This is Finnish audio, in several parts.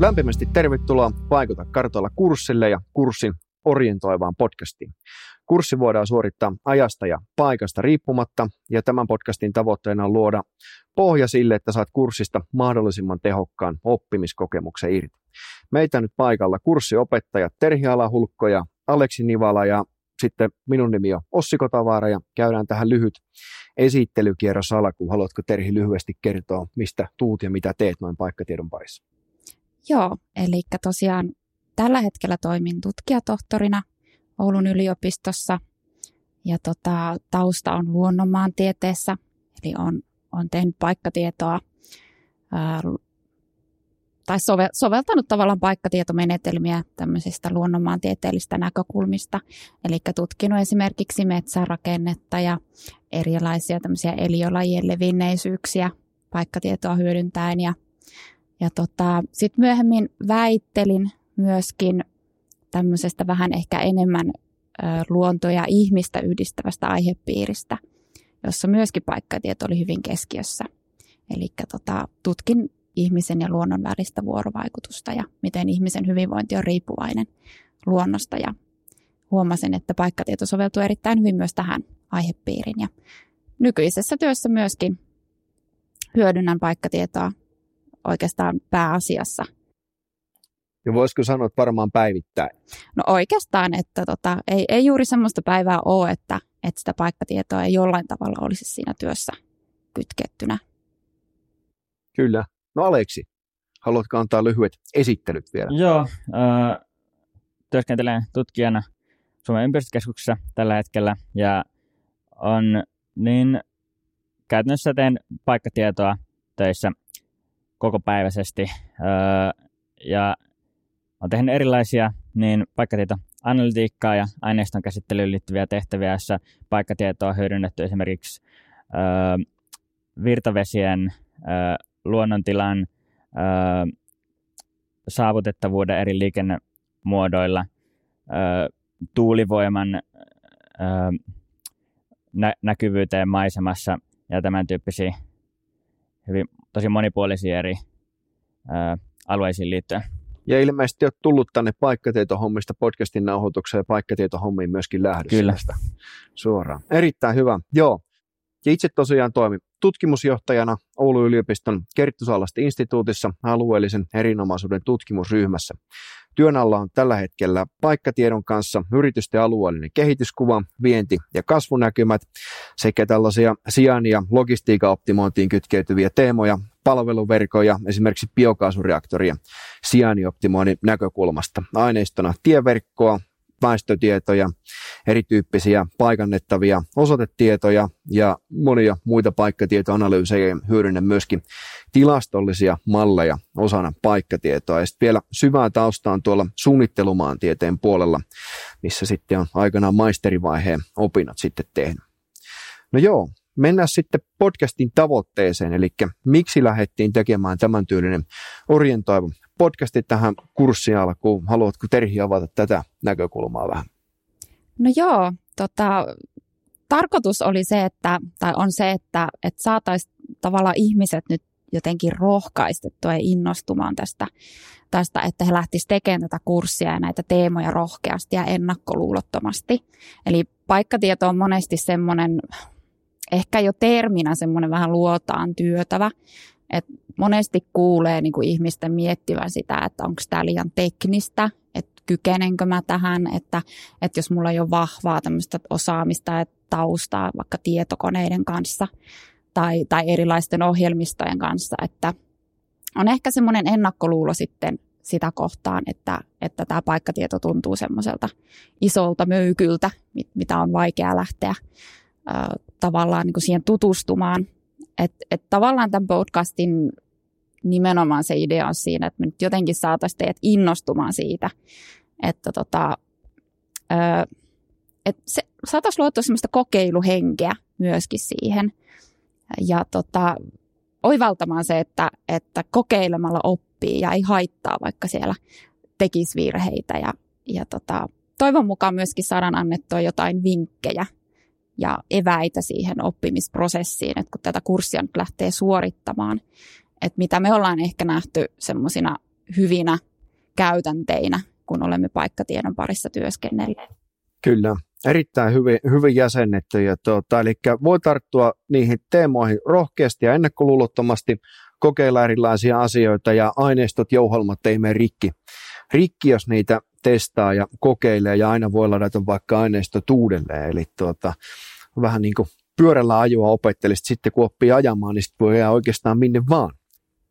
Lämpimästi tervetuloa Vaikuta kartoilla kurssille ja kurssin orientoivaan podcastiin. Kurssi voidaan suorittaa ajasta ja paikasta riippumatta, ja tämän podcastin tavoitteena on luoda pohja sille, että saat kurssista mahdollisimman tehokkaan oppimiskokemuksen irti. Meitä nyt paikalla kurssiopettajat Terhi Alahulkko ja Aleksi Nivala ja sitten minun nimi on Ossi Kotavaara ja käydään tähän lyhyt esittelykierros alkuun. Haluatko Terhi lyhyesti kertoa, mistä tuut ja mitä teet noin paikkatiedon parissa? Joo, eli tosiaan tällä hetkellä toimin tutkijatohtorina Oulun yliopistossa. Ja tota, tausta on luonnonmaantieteessä, eli on, on tehnyt paikkatietoa ää, tai sove, soveltanut tavallaan paikkatietomenetelmiä tämmöisistä luonnonmaantieteellistä näkökulmista, eli tutkinut esimerkiksi metsärakennetta ja erilaisia tämmöisiä eliölajien levinneisyyksiä paikkatietoa hyödyntäen ja ja tota, sitten myöhemmin väittelin myöskin tämmöisestä vähän ehkä enemmän ö, luonto- ja ihmistä yhdistävästä aihepiiristä, jossa myöskin paikkatieto oli hyvin keskiössä. Eli tota, tutkin ihmisen ja luonnon välistä vuorovaikutusta ja miten ihmisen hyvinvointi on riippuvainen luonnosta. Ja huomasin, että paikkatieto soveltuu erittäin hyvin myös tähän aihepiiriin. Ja nykyisessä työssä myöskin hyödynnän paikkatietoa oikeastaan pääasiassa. Ja voisiko sanoa, että varmaan päivittäin? No oikeastaan, että tota, ei, ei juuri sellaista päivää ole, että, että sitä paikkatietoa ei jollain tavalla olisi siinä työssä kytkettynä. Kyllä. No Aleksi, haluatko antaa lyhyet esittelyt vielä? Joo, äh, työskentelen tutkijana Suomen ympäristökeskuksessa tällä hetkellä ja on niin käytännössä teen paikkatietoa töissä kokopäiväisesti öö, ja olen tehnyt erilaisia niin paikkatietoanalytiikkaa ja aineiston käsittelyyn liittyviä tehtäviä, joissa paikkatietoa on hyödynnetty esimerkiksi öö, virtavesien, öö, luonnontilan, öö, saavutettavuuden eri liikennemuodoilla, öö, tuulivoiman öö, nä- näkyvyyteen maisemassa ja tämän tyyppisiä hyvin tosi monipuolisia eri ää, alueisiin liittyen. Ja ilmeisesti olet tullut tänne paikkatietohommista podcastin nauhoitukseen ja paikkatietohommiin myöskin lähdössä. Kyllä. Suoraan. Erittäin hyvä. Joo. Ja itse tosiaan toimin tutkimusjohtajana Oulun yliopiston Kerttusalasta instituutissa alueellisen erinomaisuuden tutkimusryhmässä. Työn alla on tällä hetkellä paikkatiedon kanssa yritysten alueellinen kehityskuva, vienti- ja kasvunäkymät sekä tällaisia sijain- ja logistiikan optimointiin kytkeytyviä teemoja, palveluverkoja, esimerkiksi biokaasureaktoria sijainnioptimoinnin näkökulmasta. Aineistona tieverkkoa, väestötietoja, erityyppisiä paikannettavia osoitetietoja ja monia muita paikkatietoanalyysejä hyödynnän myöskin tilastollisia malleja osana paikkatietoa. Ja sitten vielä syvää taustaa on tuolla suunnittelumaantieteen puolella, missä sitten on aikanaan maisterivaiheen opinnot sitten tehnyt. No joo, mennään sitten podcastin tavoitteeseen, eli miksi lähdettiin tekemään tämän tyylinen orientoiva podcasti tähän kurssin alkuun. Haluatko Terhi avata tätä näkökulmaa vähän? No joo, tota, tarkoitus oli se, että, tai on se, että, että saataisiin tavallaan ihmiset nyt jotenkin rohkaistettua ja innostumaan tästä, tästä, että he lähtisivät tekemään tätä kurssia ja näitä teemoja rohkeasti ja ennakkoluulottomasti. Eli paikkatieto on monesti semmoinen, ehkä jo terminä semmoinen vähän luotaan työtävä, et monesti kuulee niin kuin ihmisten miettivän sitä, että onko tämä liian teknistä, että kykenenkö mä tähän, että, että jos mulla ei ole vahvaa tämmöistä osaamista ja taustaa vaikka tietokoneiden kanssa tai, tai erilaisten ohjelmistojen kanssa, että on ehkä semmoinen ennakkoluulo sitten sitä kohtaan, että, että tämä paikkatieto tuntuu semmoiselta isolta möykyltä, mitä on vaikea lähteä äh, tavallaan niin kuin siihen tutustumaan – et, et tavallaan tämän podcastin nimenomaan se idea on siinä, että me nyt jotenkin saataisiin teidät innostumaan siitä, että tota, et se, saataisiin luotua sellaista kokeiluhenkeä myöskin siihen. Ja tota, oivaltamaan se, että, että kokeilemalla oppii ja ei haittaa, vaikka siellä tekisi virheitä. Ja, ja tota, toivon mukaan myöskin saadaan annettua jotain vinkkejä ja eväitä siihen oppimisprosessiin, että kun tätä kurssia nyt lähtee suorittamaan, että mitä me ollaan ehkä nähty semmoisina hyvinä käytänteinä, kun olemme paikkatiedon parissa työskennelleet. Kyllä, erittäin hyvin, hyvin jäsennetty. Ja tuota, eli voi tarttua niihin teemoihin rohkeasti ja ennakkoluulottomasti, kokeilla erilaisia asioita ja aineistot, jouhelmat ei mene rikki. Rikki, jos niitä testaa ja kokeilee ja aina voi ladata vaikka aineistot uudelleen. Eli tuota, vähän niin kuin pyörällä ajoa opettelisit sitten kun oppii ajamaan, niin sitten voi jää oikeastaan minne vaan.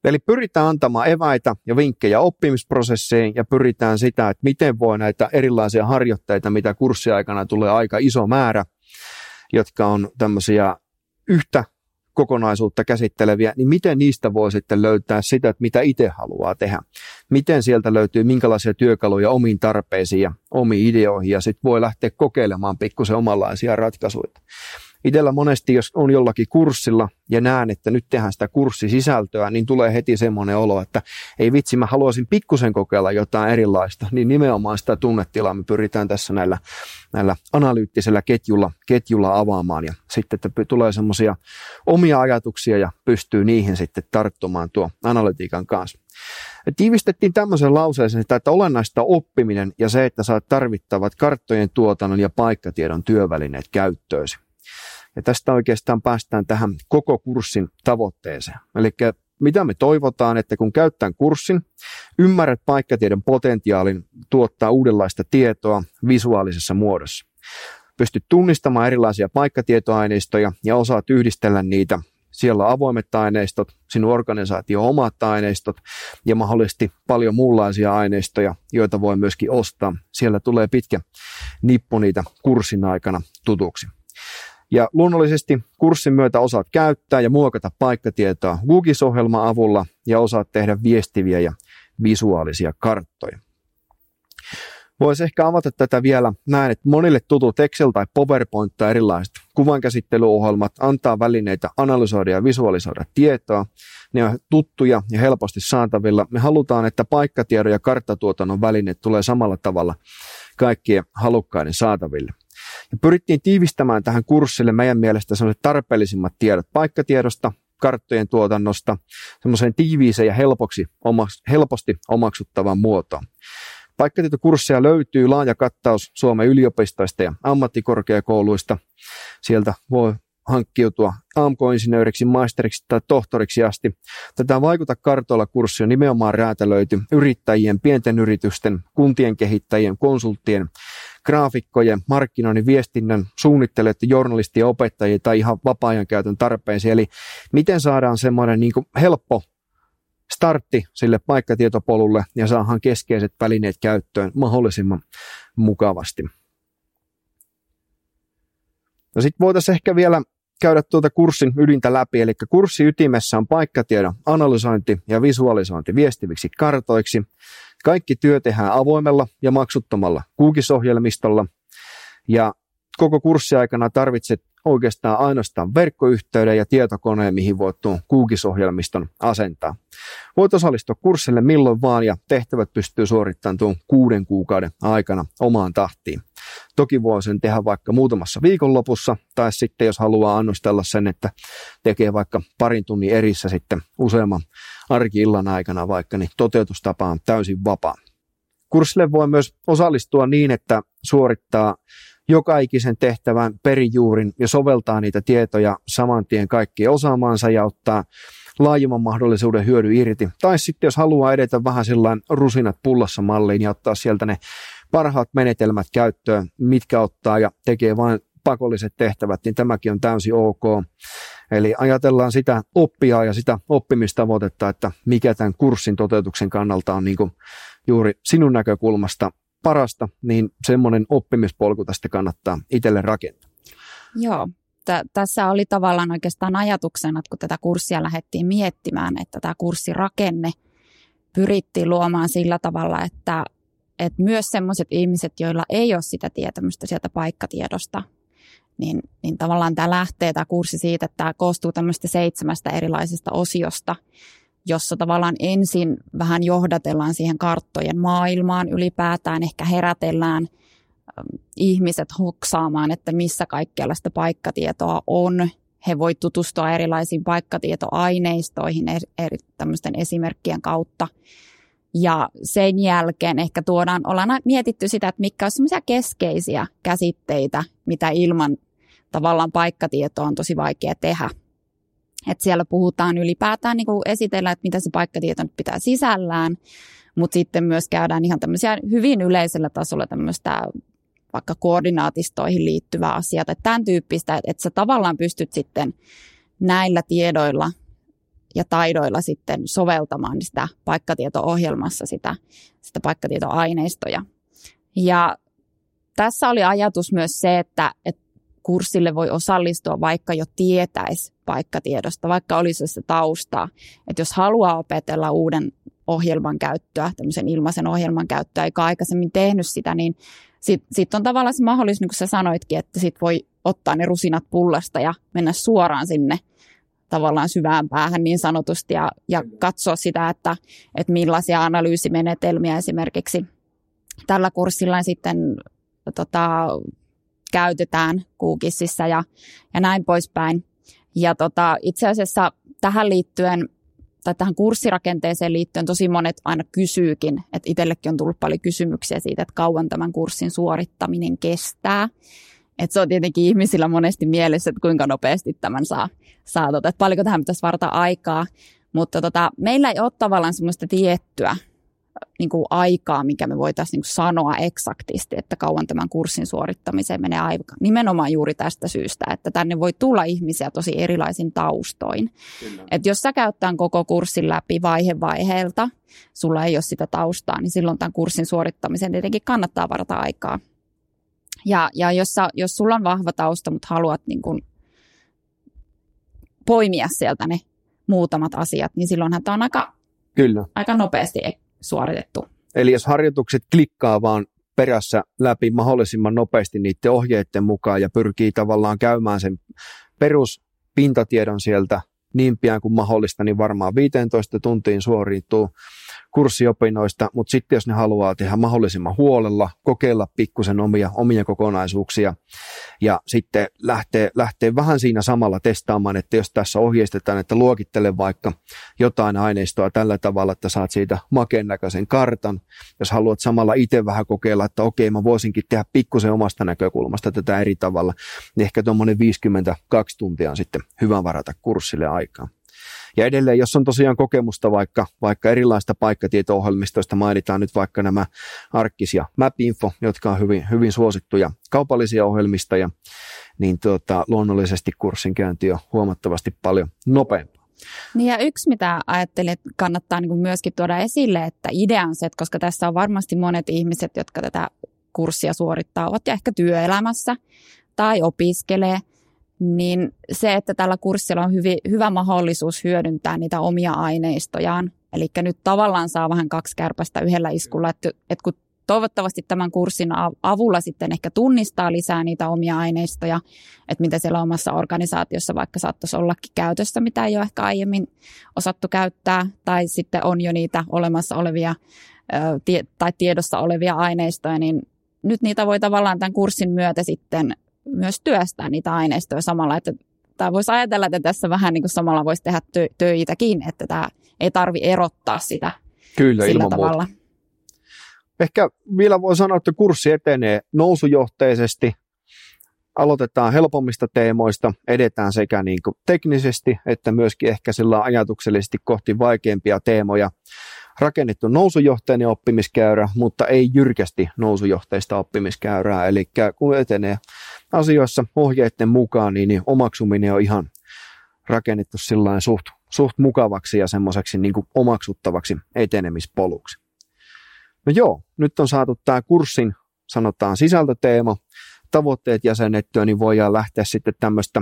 Eli pyritään antamaan eväitä ja vinkkejä oppimisprosesseihin ja pyritään sitä, että miten voi näitä erilaisia harjoitteita, mitä kurssiaikana tulee aika iso määrä, jotka on tämmöisiä yhtä kokonaisuutta käsitteleviä, niin miten niistä voi sitten löytää sitä, että mitä itse haluaa tehdä. Miten sieltä löytyy minkälaisia työkaluja omiin tarpeisiin ja omiin ideoihin ja sitten voi lähteä kokeilemaan pikkusen omanlaisia ratkaisuja. Itellä monesti, jos on jollakin kurssilla ja näen, että nyt tehdään sitä kurssisisältöä, niin tulee heti semmoinen olo, että ei vitsi, mä haluaisin pikkusen kokeilla jotain erilaista, niin nimenomaan sitä tunnetilaa me pyritään tässä näillä, näillä analyyttisellä ketjulla, ketjulla avaamaan ja sitten että tulee semmoisia omia ajatuksia ja pystyy niihin sitten tarttumaan tuo analytiikan kanssa. Ja tiivistettiin tämmöisen lauseeseen, että olennaista oppiminen ja se, että saat tarvittavat karttojen tuotannon ja paikkatiedon työvälineet käyttöösi. Ja tästä oikeastaan päästään tähän koko kurssin tavoitteeseen. Eli mitä me toivotaan, että kun käyttää kurssin, ymmärrät paikkatiedon potentiaalin tuottaa uudenlaista tietoa visuaalisessa muodossa. Pystyt tunnistamaan erilaisia paikkatietoaineistoja ja osaat yhdistellä niitä. Siellä on avoimet aineistot, sinun organisaatio omat aineistot ja mahdollisesti paljon muunlaisia aineistoja, joita voi myöskin ostaa. Siellä tulee pitkä nippu niitä kurssin aikana tutuksi. Ja luonnollisesti kurssin myötä osaat käyttää ja muokata paikkatietoa Google-ohjelman avulla ja osaat tehdä viestiviä ja visuaalisia karttoja. Voisi ehkä avata tätä vielä näin, että monille tutut Excel tai PowerPoint tai erilaiset kuvankäsittelyohjelmat antaa välineitä analysoida ja visualisoida tietoa. Ne on tuttuja ja helposti saatavilla. Me halutaan, että paikkatiedon ja karttatuotannon välineet tulee samalla tavalla kaikkien halukkaiden saataville. Ja pyrittiin tiivistämään tähän kurssille meidän mielestä tarpeellisimmat tiedot paikkatiedosta, karttojen tuotannosta, semmoiseen tiiviiseen ja helpoksi, helposti omaksuttavaan muotoon. Paikkatietokursseja löytyy laaja kattaus Suomen yliopistoista ja ammattikorkeakouluista. Sieltä voi hankkiutua AMK-insinööriksi, maisteriksi tai tohtoriksi asti. Tätä Vaikuta kartoilla kurssi on nimenomaan räätälöity yrittäjien, pienten yritysten, kuntien kehittäjien, konsulttien, graafikkojen, markkinoinnin, viestinnän, suunnittelijoiden, journalistien, opettajien tai ihan vapaa-ajan käytön tarpeisiin. Eli miten saadaan semmoinen niin helppo startti sille paikkatietopolulle ja saadaan keskeiset välineet käyttöön mahdollisimman mukavasti. No sitten voitaisiin ehkä vielä käydä tuota kurssin ydintä läpi, eli kurssi ytimessä on paikkatiedon analysointi ja visualisointi viestiviksi kartoiksi. Kaikki työ tehdään avoimella ja maksuttomalla Google-ohjelmistolla, ja koko kurssiaikana tarvitset oikeastaan ainoastaan verkkoyhteyden ja tietokoneen, mihin voit tuon Google-ohjelmiston asentaa. Voit osallistua kurssille milloin vaan ja tehtävät pystyy suorittamaan tuon kuuden kuukauden aikana omaan tahtiin. Toki voi sen tehdä vaikka muutamassa viikonlopussa, tai sitten jos haluaa annostella sen, että tekee vaikka parin tunnin erissä sitten useamman arki-illan aikana vaikka, niin toteutustapa on täysin vapaa. Kurssille voi myös osallistua niin, että suorittaa joka ikisen tehtävän perijuurin ja soveltaa niitä tietoja saman tien kaikkien osaamansa ja ottaa laajemman mahdollisuuden hyödy irti. Tai sitten jos haluaa edetä vähän sellainen rusinat pullassa malliin ja ottaa sieltä ne parhaat menetelmät käyttöön, mitkä ottaa ja tekee vain pakolliset tehtävät, niin tämäkin on täysin ok. Eli ajatellaan sitä oppia ja sitä oppimistavoitetta, että mikä tämän kurssin toteutuksen kannalta on niin juuri sinun näkökulmasta parasta, niin semmoinen oppimispolku tästä kannattaa itselle rakentaa. Joo, T- tässä oli tavallaan oikeastaan ajatuksena, että kun tätä kurssia lähdettiin miettimään, että tämä kurssirakenne pyrittiin luomaan sillä tavalla, että, että myös sellaiset ihmiset, joilla ei ole sitä tietämystä sieltä paikkatiedosta, niin, niin tavallaan tämä lähtee tämä kurssi siitä, että tämä koostuu tämmöistä seitsemästä erilaisesta osiosta, jossa tavallaan ensin vähän johdatellaan siihen karttojen maailmaan ylipäätään, ehkä herätellään ihmiset hoksaamaan, että missä kaikkialla sitä paikkatietoa on. He voi tutustua erilaisiin paikkatietoaineistoihin eri, eri tämmöisten esimerkkien kautta. Ja sen jälkeen ehkä tuodaan, ollaan mietitty sitä, että mitkä on semmoisia keskeisiä käsitteitä, mitä ilman tavallaan paikkatietoa on tosi vaikea tehdä. Et siellä puhutaan ylipäätään, niin kuin esitellä, että mitä se paikkatieto nyt pitää sisällään, mutta sitten myös käydään ihan tämmöisiä hyvin yleisellä tasolla tämmöistä vaikka koordinaatistoihin liittyvää asiaa tai tämän tyyppistä, että sä tavallaan pystyt sitten näillä tiedoilla ja taidoilla sitten soveltamaan sitä paikkatieto-ohjelmassa sitä, sitä paikkatietoaineistoja. Ja tässä oli ajatus myös se, että, että kurssille voi osallistua, vaikka jo tietäisi paikkatiedosta, vaikka olisi se taustaa. Että jos haluaa opetella uuden ohjelman käyttöä, tämmöisen ilmaisen ohjelman käyttöä, eikä aikaisemmin tehnyt sitä, niin sitten sit on tavallaan se mahdollisuus, niin kuin sä sanoitkin, että sit voi ottaa ne rusinat pullasta ja mennä suoraan sinne tavallaan syvään päähän niin sanotusti ja, ja katsoa sitä, että, että millaisia analyysimenetelmiä esimerkiksi tällä kurssilla sitten tota, käytetään Googleissa ja, ja näin poispäin. Ja tota, itse asiassa tähän liittyen tai tähän kurssirakenteeseen liittyen tosi monet aina kysyykin, että itsellekin on tullut paljon kysymyksiä siitä, että kauan tämän kurssin suorittaminen kestää. Että se on tietenkin ihmisillä monesti mielessä, että kuinka nopeasti tämän saa, saa tota, että paljonko tähän pitäisi varata aikaa. Mutta tota, meillä ei ole tavallaan semmoista tiettyä niin kuin aikaa, mikä me voitaisiin niin kuin sanoa eksaktisti, että kauan tämän kurssin suorittamiseen menee aika. Nimenomaan juuri tästä syystä, että tänne voi tulla ihmisiä tosi erilaisin taustoin. Että jos sä käyt tämän koko kurssin läpi vaihe vaiheelta, sulla ei ole sitä taustaa, niin silloin tämän kurssin suorittamiseen tietenkin kannattaa varata aikaa. Ja, ja jos, sä, jos sulla on vahva tausta, mutta haluat niin kuin poimia sieltä ne muutamat asiat, niin silloinhan tämä on aika, Kyllä. aika nopeasti suoritettu. Eli jos harjoitukset klikkaa vaan perässä läpi mahdollisimman nopeasti niiden ohjeiden mukaan ja pyrkii tavallaan käymään sen peruspintatiedon sieltä niin pian kuin mahdollista, niin varmaan 15 tuntiin suoriutuu kurssiopinnoista, mutta sitten jos ne haluaa tehdä mahdollisimman huolella, kokeilla pikkusen omia, omia kokonaisuuksia ja sitten lähtee, lähtee vähän siinä samalla testaamaan, että jos tässä ohjeistetaan, että luokittele vaikka jotain aineistoa tällä tavalla, että saat siitä makeen näköisen kartan, jos haluat samalla itse vähän kokeilla, että okei, mä voisinkin tehdä pikkusen omasta näkökulmasta tätä eri tavalla, niin ehkä tuommoinen 52 tuntia on sitten hyvä varata kurssille aikaa. Ja edelleen, jos on tosiaan kokemusta vaikka, vaikka erilaista paikkatieto-ohjelmistoista, mainitaan nyt vaikka nämä Arkkis ja MapInfo, jotka on hyvin, hyvin suosittuja kaupallisia ohjelmistoja, niin tuota, luonnollisesti kurssin käynti on huomattavasti paljon nopeampaa. Niin ja yksi, mitä ajattelin, että kannattaa niin myöskin tuoda esille, että idea on se, että koska tässä on varmasti monet ihmiset, jotka tätä kurssia suorittaa, ovat ja ehkä työelämässä tai opiskelee – niin se, että tällä kurssilla on hyvin, hyvä mahdollisuus hyödyntää niitä omia aineistojaan. Eli nyt tavallaan saa vähän kaksi kärpästä yhdellä iskulla, että, että kun toivottavasti tämän kurssin avulla sitten ehkä tunnistaa lisää niitä omia aineistoja, että mitä siellä omassa organisaatiossa vaikka saattaisi ollakin käytössä, mitä ei ole ehkä aiemmin osattu käyttää, tai sitten on jo niitä olemassa olevia tai tiedossa olevia aineistoja, niin nyt niitä voi tavallaan tämän kurssin myötä sitten myös työstää niitä aineistoja samalla, että tai voisi ajatella, että tässä vähän niin kuin samalla voisi tehdä tö- töitäkin, että tämä ei tarvi erottaa sitä Kyllä, sillä ilman tavalla. Muuta. Ehkä vielä voi sanoa, että kurssi etenee nousujohteisesti, aloitetaan helpommista teemoista, edetään sekä niin kuin teknisesti että myöskin ehkä sillä ajatuksellisesti kohti vaikeampia teemoja rakennettu nousujohteinen oppimiskäyrä, mutta ei jyrkästi nousujohteista oppimiskäyrää. Eli kun etenee asioissa ohjeiden mukaan, niin, niin omaksuminen on ihan rakennettu suht, suht mukavaksi ja semmoiseksi niin omaksuttavaksi etenemispoluksi. No joo, nyt on saatu tämä kurssin, sanotaan sisältöteema, tavoitteet jäsennettyä, niin voidaan lähteä sitten tämmöistä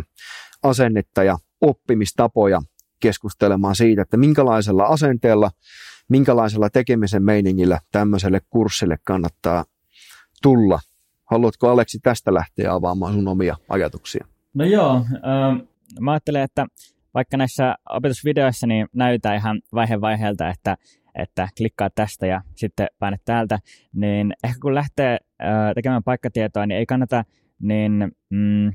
asennetta ja oppimistapoja keskustelemaan siitä, että minkälaisella asenteella minkälaisella tekemisen meiningillä tämmöiselle kurssille kannattaa tulla? Haluatko Aleksi tästä lähteä avaamaan sun omia ajatuksia? No joo, äh, mä ajattelen, että vaikka näissä opetusvideoissa niin näytetään ihan vaihe vaiheelta, että, että klikkaa tästä ja sitten painet täältä, niin ehkä kun lähtee äh, tekemään paikkatietoa, niin ei kannata niin, mm,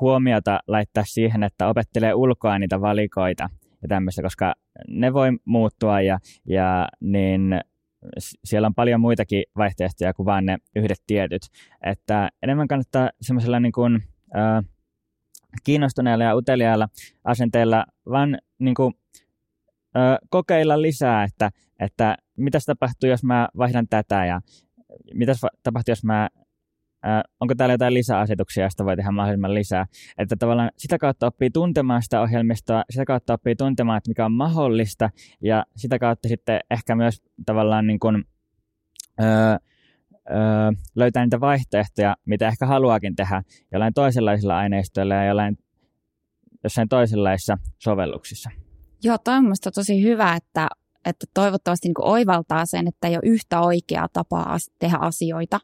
huomiota laittaa siihen, että opettelee ulkoa niitä valikoita ja tämmöistä, koska ne voi muuttua ja, ja niin siellä on paljon muitakin vaihtoehtoja kuin vain ne yhdet tietyt. Että enemmän kannattaa semmoisella niin kuin, äh, kiinnostuneella ja uteliailla asenteella vaan niin kuin, äh, kokeilla lisää, että, että mitä tapahtuu, jos mä vaihdan tätä ja mitä tapahtuu, jos mä Äh, onko täällä jotain lisäasetuksia, joista voi tehdä mahdollisimman lisää. Että tavallaan sitä kautta oppii tuntemaan sitä ohjelmistoa, sitä kautta oppii tuntemaan, että mikä on mahdollista, ja sitä kautta sitten ehkä myös tavallaan niin kuin, öö, öö, löytää niitä vaihtoehtoja, mitä ehkä haluakin tehdä jollain toisenlaisilla aineistoilla ja jollain, jossain toisenlaisissa sovelluksissa. Joo, toi on tosi hyvä, että että toivottavasti niin oivaltaa sen, että ei ole yhtä oikeaa tapaa tehdä asioita.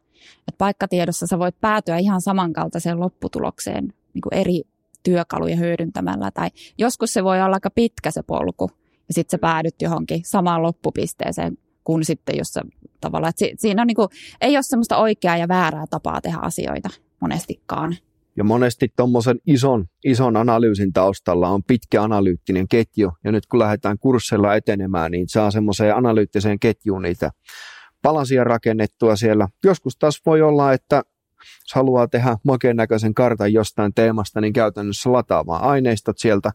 Että paikkatiedossa sä voit päätyä ihan samankaltaiseen lopputulokseen niin eri työkaluja hyödyntämällä. Tai joskus se voi olla aika pitkä se polku, ja sitten sä päädyt johonkin samaan loppupisteeseen kuin sitten, jos sä tavallaan, että siinä on niin kuin, ei ole semmoista oikeaa ja väärää tapaa tehdä asioita monestikaan. Ja monesti tuommoisen ison, ison analyysin taustalla on pitkä analyyttinen ketju. Ja nyt kun lähdetään kursseilla etenemään, niin saa semmoiseen analyyttiseen ketjuun niitä palasia rakennettua siellä. Joskus taas voi olla, että jos haluaa tehdä makeen näköisen kartan jostain teemasta, niin käytännössä lataa vaan aineistot sieltä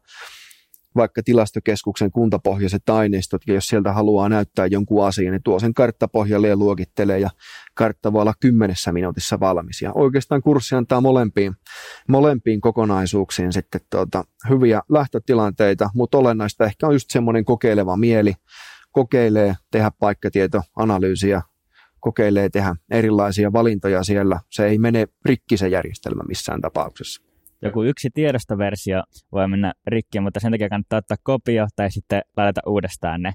vaikka tilastokeskuksen kuntapohjaiset aineistot, ja jos sieltä haluaa näyttää jonkun asian, niin tuo sen karttapohjalle ja luokittelee, ja kartta voi olla kymmenessä minuutissa valmis. Ja oikeastaan kurssi antaa molempiin, molempiin kokonaisuuksiin sitten tuota, hyviä lähtötilanteita, mutta olennaista ehkä on just semmoinen kokeileva mieli, kokeilee tehdä paikkatietoanalyysiä, kokeilee tehdä erilaisia valintoja siellä. Se ei mene rikki se järjestelmä missään tapauksessa joku yksi tiedostoversio voi mennä rikki, mutta sen takia kannattaa ottaa kopio tai sitten ladata uudestaan ne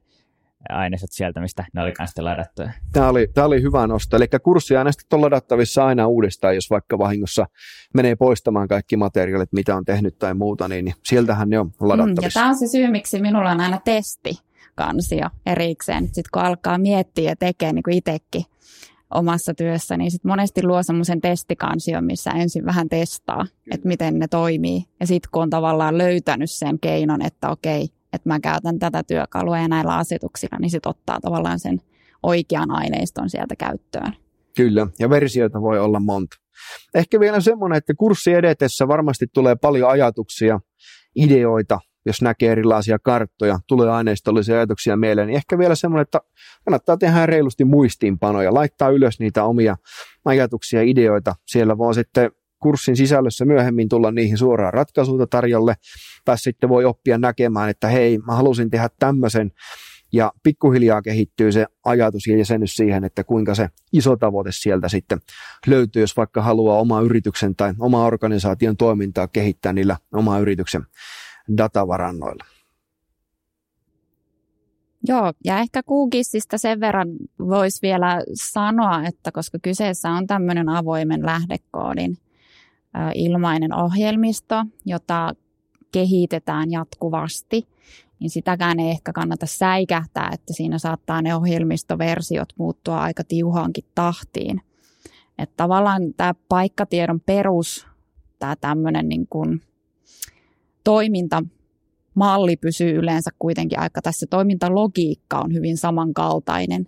aineistot sieltä, mistä ne oli kanssa ladattuja. Tämä oli, tämä oli hyvä nosto. Eli kurssiaineistot on ladattavissa aina uudestaan, jos vaikka vahingossa menee poistamaan kaikki materiaalit, mitä on tehnyt tai muuta, niin, niin sieltähän ne on ladattavissa. Mm, ja tämä on se syy, miksi minulla on aina testi kansio erikseen. Sitten kun alkaa miettiä ja tekee niin kuin itsekin omassa työssä, niin sit monesti luo semmoisen testikansion, missä ensin vähän testaa, että miten ne toimii. Ja sitten kun on tavallaan löytänyt sen keinon, että okei, että mä käytän tätä työkalua ja näillä asetuksilla, niin sitten ottaa tavallaan sen oikean aineiston sieltä käyttöön. Kyllä, ja versioita voi olla monta. Ehkä vielä semmoinen, että kurssi edetessä varmasti tulee paljon ajatuksia, ideoita, jos näkee erilaisia karttoja, tulee aineistollisia ajatuksia mieleen, niin ehkä vielä semmoinen, että kannattaa tehdä reilusti muistiinpanoja, laittaa ylös niitä omia ajatuksia, ideoita. Siellä voi sitten kurssin sisällössä myöhemmin tulla niihin suoraan ratkaisuita tarjolle, tai sitten voi oppia näkemään, että hei, mä halusin tehdä tämmöisen, ja pikkuhiljaa kehittyy se ajatus ja jäsennys siihen, että kuinka se iso tavoite sieltä sitten löytyy, jos vaikka haluaa oma yrityksen tai oma organisaation toimintaa kehittää niillä oma yrityksen datavarannoilla. Joo, ja ehkä Googissista sen verran voisi vielä sanoa, että koska kyseessä on tämmöinen avoimen lähdekoodin ilmainen ohjelmisto, jota kehitetään jatkuvasti, niin sitäkään ei ehkä kannata säikähtää, että siinä saattaa ne ohjelmistoversiot muuttua aika tiuhaankin tahtiin. Että tavallaan tämä paikkatiedon perus, tämä tämmöinen niin kuin toimintamalli pysyy yleensä kuitenkin aika, tässä toimintalogiikka on hyvin samankaltainen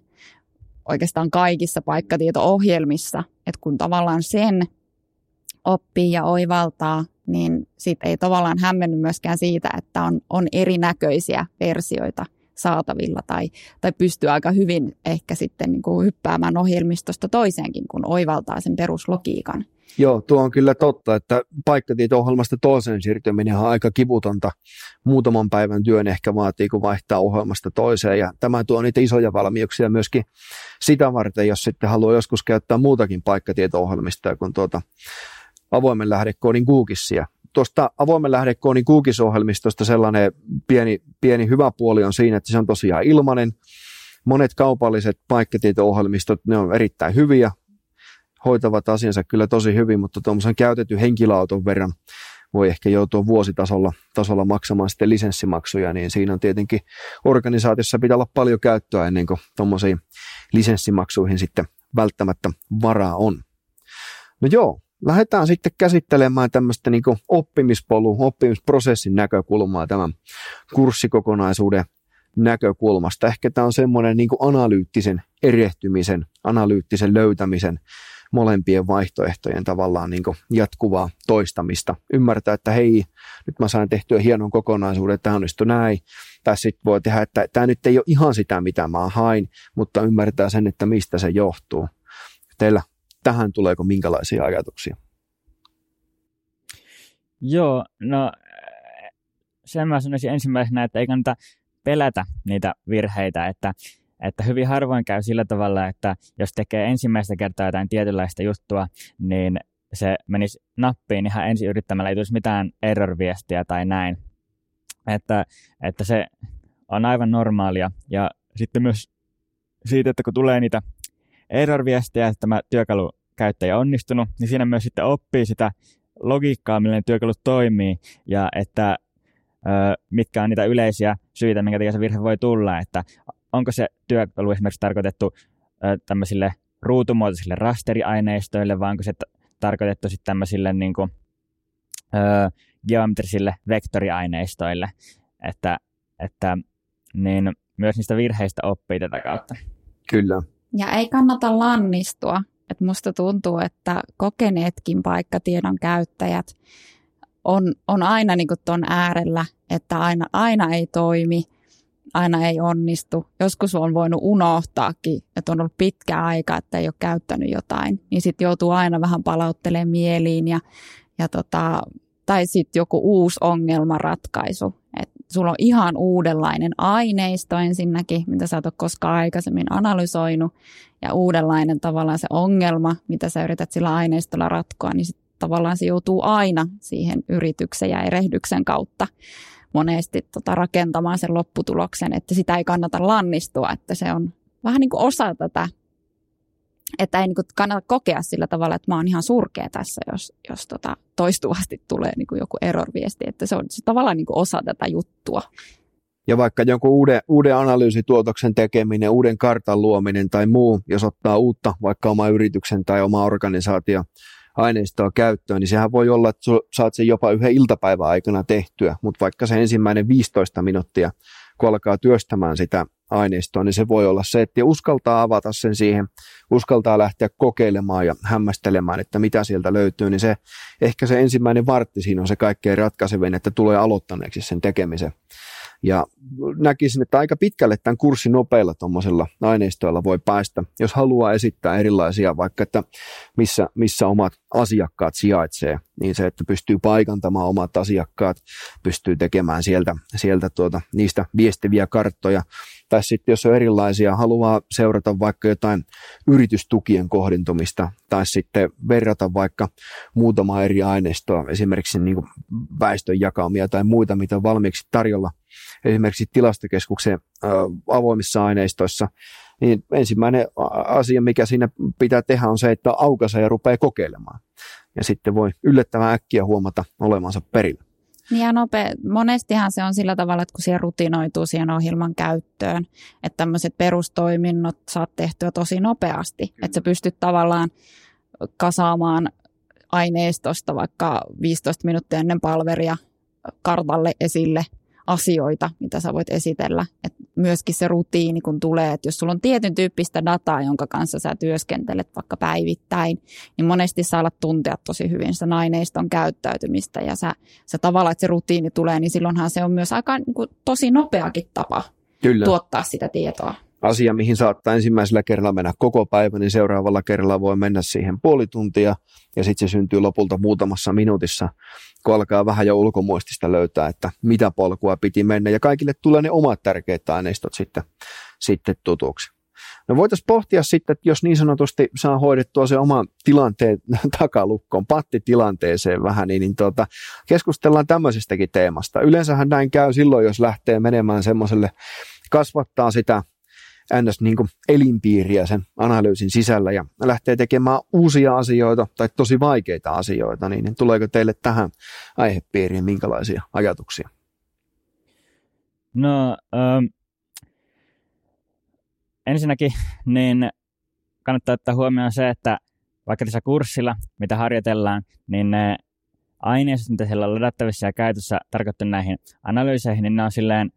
oikeastaan kaikissa paikkatieto-ohjelmissa, että kun tavallaan sen oppii ja oivaltaa, niin sitten ei tavallaan hämmenny myöskään siitä, että on, on erinäköisiä versioita saatavilla tai, tai pystyy aika hyvin ehkä sitten niin kuin hyppäämään ohjelmistosta toiseenkin, kun oivaltaa sen peruslogiikan. Joo, tuo on kyllä totta, että paikkatieto-ohjelmasta toiseen siirtyminen on aika kivutonta. Muutaman päivän työn ehkä vaatii, kun vaihtaa ohjelmasta toiseen. Ja tämä tuo niitä isoja valmiuksia myöskin sitä varten, jos sitten haluaa joskus käyttää muutakin paikkatieto-ohjelmista kuin tuota avoimen lähdekoodin Googlesia. Tuosta avoimen lähdekoodin Google-ohjelmistosta sellainen pieni, pieni hyvä puoli on siinä, että se on tosiaan ilmainen. Monet kaupalliset paikkatieto-ohjelmistot, ne on erittäin hyviä, hoitavat asiansa kyllä tosi hyvin, mutta tuommoisen käytetyn henkilöauton verran voi ehkä joutua vuositasolla tasolla maksamaan sitten lisenssimaksuja, niin siinä on tietenkin organisaatiossa pitää olla paljon käyttöä ennen kuin tuommoisiin lisenssimaksuihin sitten välttämättä varaa on. No joo, lähdetään sitten käsittelemään tämmöistä niin oppimispolu, oppimisprosessin näkökulmaa tämän kurssikokonaisuuden näkökulmasta. Ehkä tämä on semmoinen niin analyyttisen erehtymisen, analyyttisen löytämisen molempien vaihtoehtojen tavallaan niin jatkuvaa toistamista. Ymmärtää, että hei, nyt mä sain tehtyä hienon kokonaisuuden, tämä onnistui näin. Tai sitten voi tehdä, että tämä nyt ei ole ihan sitä, mitä mä hain, mutta ymmärtää sen, että mistä se johtuu. Teillä tähän tuleeko minkälaisia ajatuksia? Joo, no sen mä sanoisin ensimmäisenä, että ei kannata pelätä niitä virheitä, että, että hyvin harvoin käy sillä tavalla, että jos tekee ensimmäistä kertaa jotain tietynlaista juttua, niin se menisi nappiin ihan ensin yrittämällä, ei tulisi mitään error-viestiä tai näin. Että, että se on aivan normaalia. Ja sitten myös siitä, että kun tulee niitä error-viestejä, että tämä työkalu käyttäjä onnistunut, niin siinä myös sitten oppii sitä logiikkaa, millä työkalu toimii, ja että mitkä on niitä yleisiä syitä, minkä takia se virhe voi tulla, että onko se työkalu esimerkiksi tarkoitettu ö, tämmöisille ruutumuotoisille rasteriaineistoille, vai onko se t- tarkoitettu sitten tämmöisille niin kuin, ö, geometrisille vektoriaineistoille, että, että niin myös niistä virheistä oppii tätä kautta. Kyllä. Ja ei kannata lannistua. Et musta tuntuu, että kokeneetkin paikkatiedon käyttäjät on, on aina niin tuon äärellä, että aina, aina ei toimi, aina ei onnistu. Joskus on voinut unohtaakin, että on ollut pitkä aika, että ei ole käyttänyt jotain, niin sitten joutuu aina vähän palauttelemaan mieliin ja, ja tota, tai sitten joku uusi ongelmanratkaisu. Et sulla on ihan uudenlainen aineisto ensinnäkin, mitä sä et ole koskaan aikaisemmin analysoinut, ja uudenlainen tavallaan se ongelma, mitä sä yrität sillä aineistolla ratkoa, niin sit tavallaan se joutuu aina siihen yrityksen ja erehdyksen kautta monesti tota, rakentamaan sen lopputuloksen, että sitä ei kannata lannistua, että se on vähän niin kuin osa tätä että ei niin kuin kannata kokea sillä tavalla, että mä oon ihan surkea tässä, jos, jos tota toistuvasti tulee niin kuin joku error-viesti, että se on se tavallaan niin kuin osa tätä juttua. Ja vaikka jonkun uuden, uuden analyysituotoksen tekeminen, uuden kartan luominen tai muu, jos ottaa uutta vaikka oma yrityksen tai oma organisaatio aineistoa käyttöön, niin sehän voi olla, että saat sen jopa yhden iltapäivän aikana tehtyä, mutta vaikka se ensimmäinen 15 minuuttia, kun alkaa työstämään sitä aineistoa, niin se voi olla se, että uskaltaa avata sen siihen, uskaltaa lähteä kokeilemaan ja hämmästelemään, että mitä sieltä löytyy, niin se ehkä se ensimmäinen vartti siinä on se kaikkein ratkaisevin, että tulee aloittaneeksi sen tekemisen. Ja näkisin, että aika pitkälle tämän kurssin nopeilla tuommoisella aineistoilla voi päästä, jos haluaa esittää erilaisia, vaikka että missä, missä omat asiakkaat sijaitsee, niin se, että pystyy paikantamaan omat asiakkaat, pystyy tekemään sieltä, sieltä tuota, niistä viestiviä karttoja, tai sitten jos on erilaisia, haluaa seurata vaikka jotain yritystukien kohdentumista, tai sitten verrata vaikka muutama eri aineistoa, esimerkiksi niin väestön jakaumia tai muita, mitä on valmiiksi tarjolla, esimerkiksi tilastokeskuksen avoimissa aineistoissa, niin ensimmäinen asia, mikä siinä pitää tehdä, on se, että aukaisee ja rupeaa kokeilemaan. Ja sitten voi yllättävän äkkiä huomata olemansa perillä. Niin ja nopea. Monestihan se on sillä tavalla, että kun siihen rutinoituu siihen ohjelman käyttöön, että tämmöiset perustoiminnot saat tehtyä tosi nopeasti. Mm. Että sä pystyt tavallaan kasaamaan aineistosta vaikka 15 minuuttia ennen palveria kartalle esille asioita, mitä sä voit esitellä. Et myöskin se rutiini, kun tulee, että jos sulla on tietyn tyyppistä dataa, jonka kanssa sä työskentelet vaikka päivittäin, niin monesti sä alat tuntea tosi hyvin sitä aineiston käyttäytymistä ja sä, sä tavallaan, että se rutiini tulee, niin silloinhan se on myös aika niin kuin, tosi nopeakin tapa Kyllä. tuottaa sitä tietoa asia, mihin saattaa ensimmäisellä kerralla mennä koko päivä, niin seuraavalla kerralla voi mennä siihen puoli tuntia ja sitten se syntyy lopulta muutamassa minuutissa, kun alkaa vähän jo ulkomuistista löytää, että mitä polkua piti mennä ja kaikille tulee ne omat tärkeät aineistot sitten, sitten tutuksi. No voitaisiin pohtia sitten, että jos niin sanotusti saa hoidettua se oma tilanteen takalukkoon, pattitilanteeseen vähän, niin, niin tuota, keskustellaan tämmöisestäkin teemasta. Yleensähän näin käy silloin, jos lähtee menemään semmoiselle, kasvattaa sitä ns. Niin kuin elinpiiriä sen analyysin sisällä ja lähtee tekemään uusia asioita tai tosi vaikeita asioita, niin tuleeko teille tähän aihepiiriin minkälaisia ajatuksia? No ähm, ensinnäkin niin kannattaa ottaa huomioon se, että vaikka tässä kurssilla, mitä harjoitellaan, niin ne aineistot, mitä siellä on ladattavissa ja käytössä tarkoittu näihin analyyseihin, niin ne on silleen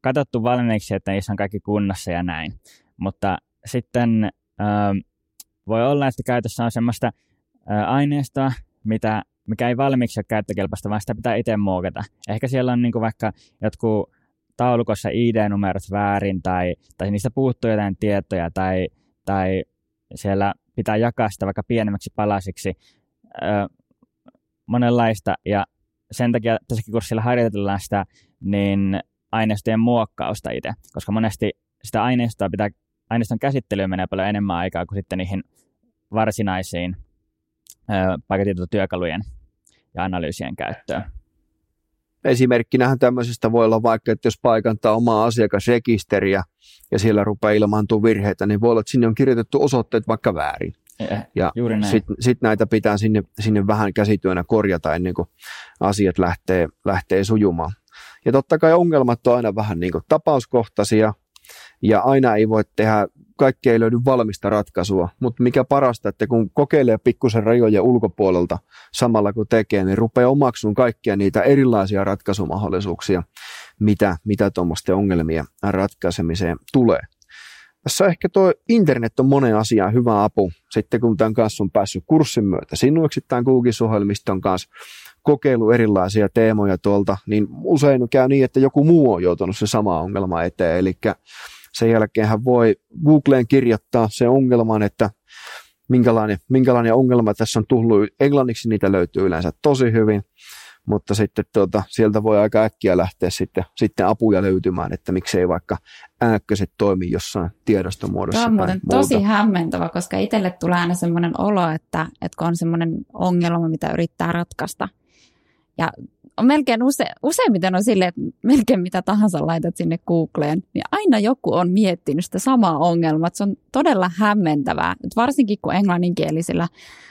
katsottu valmiiksi, että niissä on kaikki kunnossa ja näin. Mutta sitten äh, voi olla, että käytössä on semmoista äh, aineistoa, mitä, mikä ei valmiiksi ole käyttökelpoista, vaan sitä pitää itse muokata. Ehkä siellä on niin kuin vaikka jotkut taulukossa ID-numerot väärin tai, tai niistä puuttuu jotain tietoja tai, tai siellä pitää jakaa sitä vaikka pienemmäksi palasiksi. Öö, monenlaista ja sen takia tässäkin kurssilla harjoitellaan sitä niin aineistojen muokkausta itse, koska monesti sitä aineistoa pitää, aineiston käsittelyyn menee paljon enemmän aikaa kuin sitten niihin varsinaisiin paikkatietotyökalujen ja analyysien käyttöön. Esimerkkinähän tämmöisestä voi olla vaikka, että jos paikantaa omaa asiakasrekisteriä ja siellä rupeaa ilmaantua virheitä, niin voi olla, että sinne on kirjoitettu osoitteet vaikka väärin. Eh, ja sitten sit näitä pitää sinne, sinne vähän käsityönä korjata ennen kuin asiat lähtee, lähtee sujumaan. Ja totta kai ongelmat on aina vähän niin kuin tapauskohtaisia, ja aina ei voi tehdä, kaikki ei löydy valmista ratkaisua, mutta mikä parasta, että kun kokeilee pikkusen rajoja ulkopuolelta samalla kun tekee, niin rupeaa omaksumaan kaikkia niitä erilaisia ratkaisumahdollisuuksia, mitä, mitä tuommoisten ongelmien ratkaisemiseen tulee. Tässä ehkä tuo internet on monen asiaan hyvä apu, sitten kun tämän kanssa on päässyt kurssin myötä sinuiksi tämän Google-sohelmiston kanssa kokeilu erilaisia teemoja tuolta, niin usein käy niin, että joku muu on joutunut se sama ongelma eteen, eli sen jälkeen hän voi Googleen kirjoittaa se ongelman, että minkälainen, minkälainen ongelma tässä on tullut. Englanniksi niitä löytyy yleensä tosi hyvin, mutta sitten tuota, sieltä voi aika äkkiä lähteä sitten, sitten apuja löytymään, että miksei vaikka ääkköset toimi jossain tiedostomuodossa. Tämä on muuten tosi hämmentävä, koska itselle tulee aina semmoinen olo, että, että kun on semmoinen ongelma, mitä yrittää ratkaista, ja on melkein use, useimmiten on silleen, että melkein mitä tahansa laitat sinne Googleen, niin aina joku on miettinyt sitä samaa ongelmaa. Se on todella hämmentävää, että varsinkin kun englanninkielisillä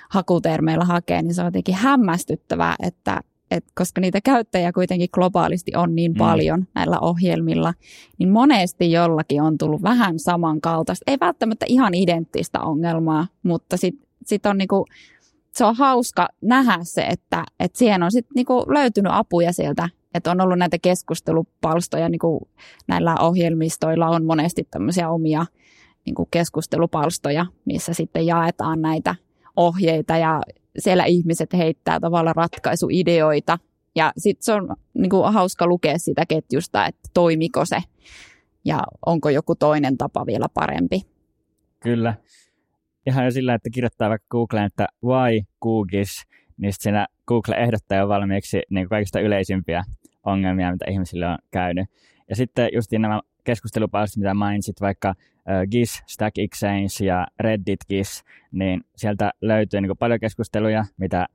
hakutermeillä hakee, niin se on jotenkin hämmästyttävää, että, että koska niitä käyttäjiä kuitenkin globaalisti on niin mm. paljon näillä ohjelmilla, niin monesti jollakin on tullut vähän samankaltaista, ei välttämättä ihan identtistä ongelmaa, mutta sitten sit on niinku se on hauska nähdä se, että, että siihen on sitten niinku löytynyt apuja sieltä, että on ollut näitä keskustelupalstoja, niinku näillä ohjelmistoilla on monesti tämmöisiä omia niinku keskustelupalstoja, missä sitten jaetaan näitä ohjeita ja siellä ihmiset heittää tavallaan ratkaisuideoita. Ja sitten se on niinku hauska lukea sitä ketjusta, että toimiko se ja onko joku toinen tapa vielä parempi. Kyllä ihan jo sillä, että kirjoittaa vaikka Googleen, että why Googis, niin sitten siinä Google ehdottaa jo valmiiksi niin kaikista yleisimpiä ongelmia, mitä ihmisille on käynyt. Ja sitten just nämä keskustelupalstat, mitä mainitsit, vaikka GIS, Stack Exchange ja Reddit GIS, niin sieltä löytyy niin kuin paljon keskusteluja, mitä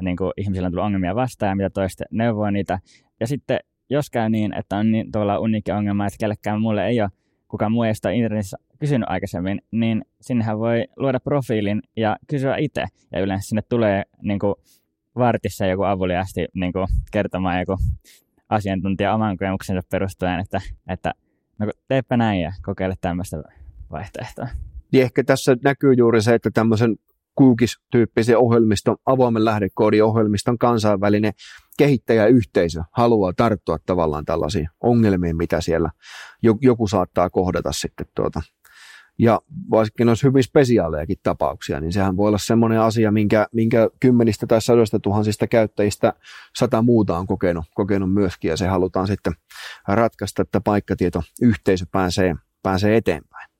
niin ihmisillä on tullut ongelmia vastaan ja mitä toista neuvoo niitä. Ja sitten jos käy niin, että on niin tavallaan uniikki ongelma, että kellekään mulle ei ole kukaan muu ei sitä internetissä kysynyt aikaisemmin, niin sinnehän voi luoda profiilin ja kysyä itse. Ja yleensä sinne tulee niin kuin, vartissa joku avuliasti niin kuin, kertomaan joku asiantuntija oman kokemuksensa perustuen, että, että no, teepä näin ja kokeile tämmöistä vaihtoehtoa. Niin ehkä tässä näkyy juuri se, että tämmöisen Kukis-tyyppisen ohjelmiston, avoimen lähdekoodin ohjelmiston kansainvälinen kehittäjäyhteisö haluaa tarttua tavallaan tällaisiin ongelmiin, mitä siellä joku saattaa kohdata sitten tuota. Ja vaikka olisi hyvin spesiaalejakin tapauksia, niin sehän voi olla semmoinen asia, minkä, minkä kymmenistä tai sadoista tuhansista käyttäjistä sata muuta on kokenut, kokenut myöskin, ja se halutaan sitten ratkaista, että paikkatietoyhteisö pääsee, pääsee eteenpäin.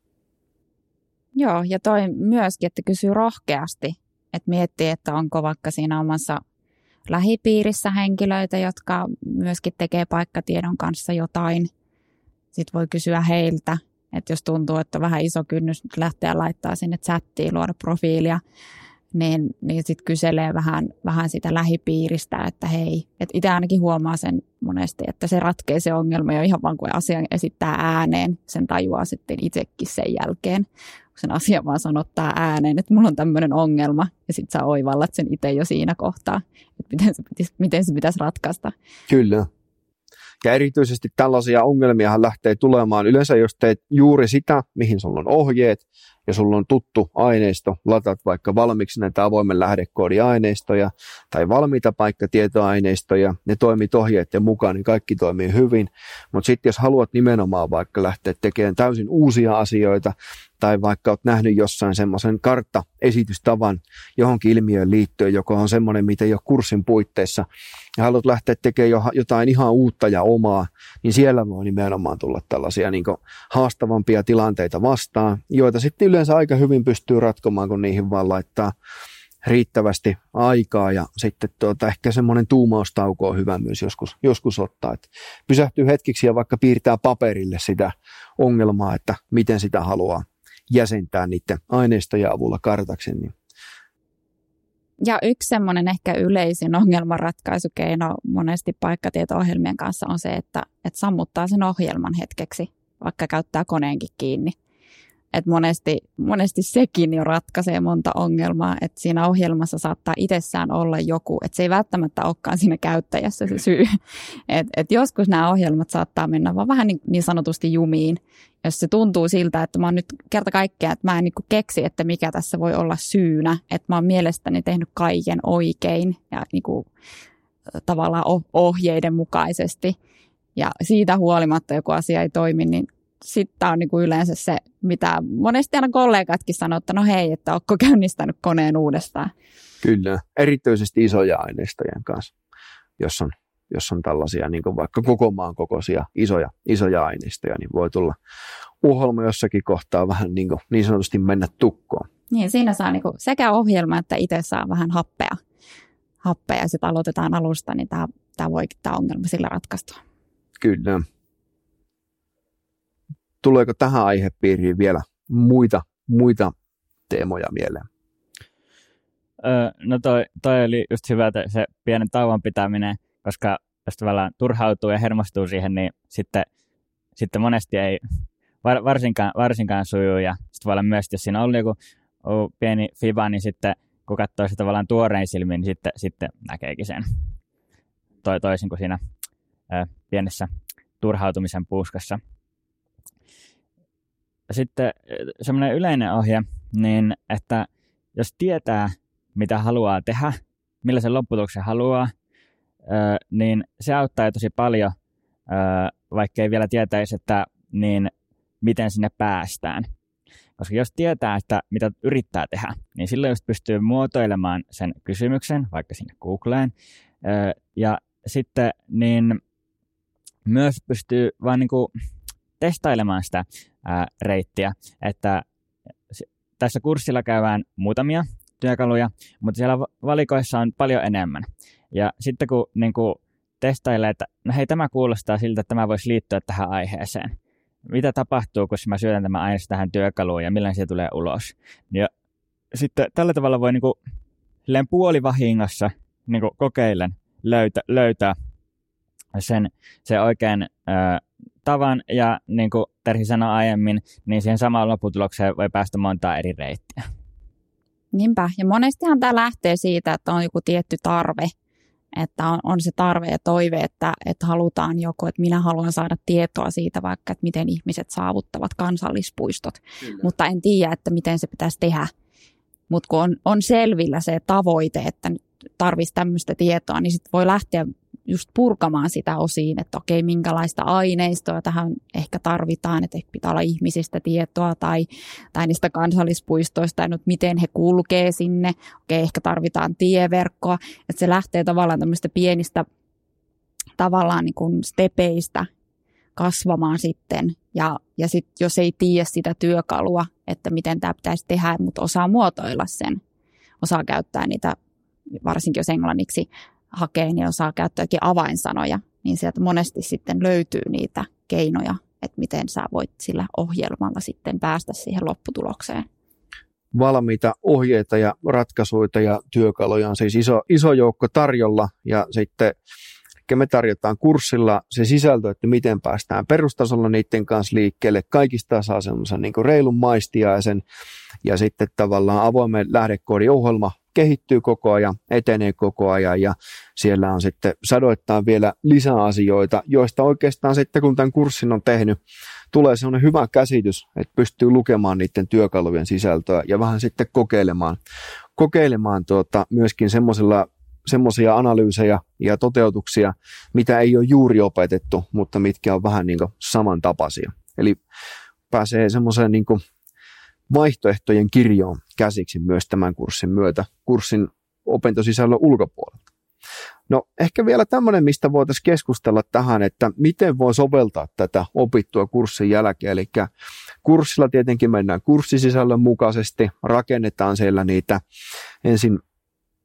Joo, ja toi myöskin, että kysyy rohkeasti, että miettii, että onko vaikka siinä omassa lähipiirissä henkilöitä, jotka myöskin tekee paikkatiedon kanssa jotain. Sitten voi kysyä heiltä, että jos tuntuu, että vähän iso kynnys lähteä laittaa sinne chattiin, luoda profiilia, niin, niin sitten kyselee vähän, vähän sitä lähipiiristä, että hei, että itse ainakin huomaa sen monesti, että se ratkee se ongelma jo ihan vaan kun asian esittää ääneen, sen tajuaa sitten itsekin sen jälkeen, sen asian vaan sanottaa ääneen, että mulla on tämmöinen ongelma, ja sitten sä oivallat sen itse jo siinä kohtaa, että miten se, pitäisi, miten se pitäisi ratkaista. Kyllä. erityisesti tällaisia ongelmia lähtee tulemaan yleensä, jos teet juuri sitä, mihin sulla on ohjeet, ja sulla on tuttu aineisto, latat vaikka valmiiksi näitä avoimen lähdekoodiaineistoja tai valmiita paikkatietoaineistoja, ne toimii ohjeiden mukaan, niin kaikki toimii hyvin. Mutta sitten jos haluat nimenomaan vaikka lähteä tekemään täysin uusia asioita, tai vaikka olet nähnyt jossain semmoisen kartta-esitystavan johonkin ilmiöön liittyen, joka on semmoinen, mitä ei ole kurssin puitteissa, ja haluat lähteä tekemään jotain ihan uutta ja omaa, niin siellä voi nimenomaan tulla tällaisia niin haastavampia tilanteita vastaan, joita sitten yleensä aika hyvin pystyy ratkomaan, kun niihin vaan laittaa riittävästi aikaa ja sitten tuota, ehkä semmoinen tuumaustauko on hyvä myös joskus, joskus ottaa, että pysähtyy hetkiksi ja vaikka piirtää paperille sitä ongelmaa, että miten sitä haluaa jäsentää niiden aineistojen avulla kartaksi. Niin. Ja yksi semmoinen ehkä yleisin ongelmanratkaisukeino monesti paikkatieto-ohjelmien kanssa on se, että, että sammuttaa sen ohjelman hetkeksi, vaikka käyttää koneenkin kiinni. Et monesti, monesti sekin jo ratkaisee monta ongelmaa, että siinä ohjelmassa saattaa itsessään olla joku, että se ei välttämättä olekaan siinä käyttäjässä se syy. Et, et joskus nämä ohjelmat saattaa mennä vaan vähän niin, niin sanotusti jumiin, jos se tuntuu siltä, että mä oon nyt kerta kaikkea, että mä en niin keksi, että mikä tässä voi olla syynä, että mä oon mielestäni tehnyt kaiken oikein ja niin kuin, tavallaan ohjeiden mukaisesti. Ja siitä huolimatta joku asia ei toimi, niin sitten on niin kuin yleensä se, mitä monesti aina kollegatkin sanoo, että no hei, että onko käynnistänyt koneen uudestaan. Kyllä, erityisesti isoja aineistojen kanssa, jos on, jos on tällaisia niin kuin vaikka koko maan kokoisia isoja, isoja aineistoja, niin voi tulla ohjelma jossakin kohtaa vähän niin, kuin, niin sanotusti mennä tukkoon. Niin, siinä saa niin kuin sekä ohjelma että itse saa vähän happea, happea ja sitten aloitetaan alusta, niin tämä, tämä voi tämä ongelma sillä ratkaistua. Kyllä tuleeko tähän aihepiiriin vielä muita, muita teemoja mieleen? Öö, no toi, toi oli just hyvä, että se pienen tauon pitäminen, koska jos tavallaan turhautuu ja hermostuu siihen, niin sitten, sitten monesti ei var, varsinkaan, varsinkaan sujuu. Ja sitten voi olla myös, jos siinä on joku pieni fiba, niin sitten kun katsoo sitä tavallaan tuorein silmin, niin sitten, sitten näkeekin sen toi, toisin kuin siinä ö, pienessä turhautumisen puuskassa sitten semmoinen yleinen ohje, niin että jos tietää, mitä haluaa tehdä, millaisen lopputuloksen haluaa, niin se auttaa jo tosi paljon, vaikka ei vielä tietäisi, että niin miten sinne päästään. Koska jos tietää, että mitä yrittää tehdä, niin silloin just pystyy muotoilemaan sen kysymyksen, vaikka sinne Googleen. Ja sitten niin myös pystyy vaan niin kuin testailemaan sitä ää, reittiä, että tässä kurssilla käydään muutamia työkaluja, mutta siellä valikoissa on paljon enemmän. Ja sitten kun niin kuin testailee, että no hei, tämä kuulostaa siltä, että tämä voisi liittyä tähän aiheeseen. Mitä tapahtuu, kun mä syötän tämän aineisto tähän työkaluun ja millainen se tulee ulos? Ja sitten tällä tavalla voi niin kuin, puolivahingossa niin kuin kokeillen löytää, löytää sen, se oikein ö, tavan ja niin kuin Terhi sanoi aiemmin, niin siihen samaan lopputulokseen voi päästä montaa eri reittiä. Niinpä, ja monestihan tämä lähtee siitä, että on joku tietty tarve, että on, on se tarve ja toive, että, että halutaan joku, että minä haluan saada tietoa siitä vaikka, että miten ihmiset saavuttavat kansallispuistot, Kyllä. mutta en tiedä, että miten se pitäisi tehdä. Mutta kun on, on selvillä se tavoite, että tarvitsisi tämmöistä tietoa, niin sitten voi lähteä just purkamaan sitä osiin, että okei, minkälaista aineistoa tähän ehkä tarvitaan, että pitää olla ihmisistä tietoa tai, tai niistä kansallispuistoista ja nyt miten he kulkee sinne, okei, ehkä tarvitaan tieverkkoa, että se lähtee tavallaan tämmöistä pienistä tavallaan niin kuin stepeistä kasvamaan sitten. Ja, ja sitten jos ei tiedä sitä työkalua, että miten tämä pitäisi tehdä, mutta osaa muotoilla sen, osaa käyttää niitä, varsinkin jos englanniksi hakee, niin osaa käyttääkin avainsanoja, niin sieltä monesti sitten löytyy niitä keinoja, että miten sä voit sillä ohjelmalla sitten päästä siihen lopputulokseen. Valmiita ohjeita ja ratkaisuja ja työkaluja on siis iso, iso joukko tarjolla ja sitten me tarjotaan kurssilla se sisältö, että miten päästään perustasolla niiden kanssa liikkeelle. Kaikista saa semmoisen niin reilun maistiaisen ja sitten tavallaan avoimen lähdekoodiohjelma kehittyy koko ajan, etenee koko ajan ja siellä on sitten sadoittain vielä lisää asioita, joista oikeastaan sitten kun tämän kurssin on tehnyt, tulee sellainen hyvä käsitys, että pystyy lukemaan niiden työkalujen sisältöä ja vähän sitten kokeilemaan, kokeilemaan tuota, myöskin semmoisilla semmoisia analyysejä ja toteutuksia, mitä ei ole juuri opetettu, mutta mitkä on vähän niin samantapaisia. Eli pääsee semmoiseen niin vaihtoehtojen kirjoon käsiksi myös tämän kurssin myötä, kurssin opintosisällön ulkopuolelta. No ehkä vielä tämmöinen, mistä voitaisiin keskustella tähän, että miten voi soveltaa tätä opittua kurssin jälkeen. Eli kurssilla tietenkin mennään kurssisisällön mukaisesti, rakennetaan siellä niitä ensin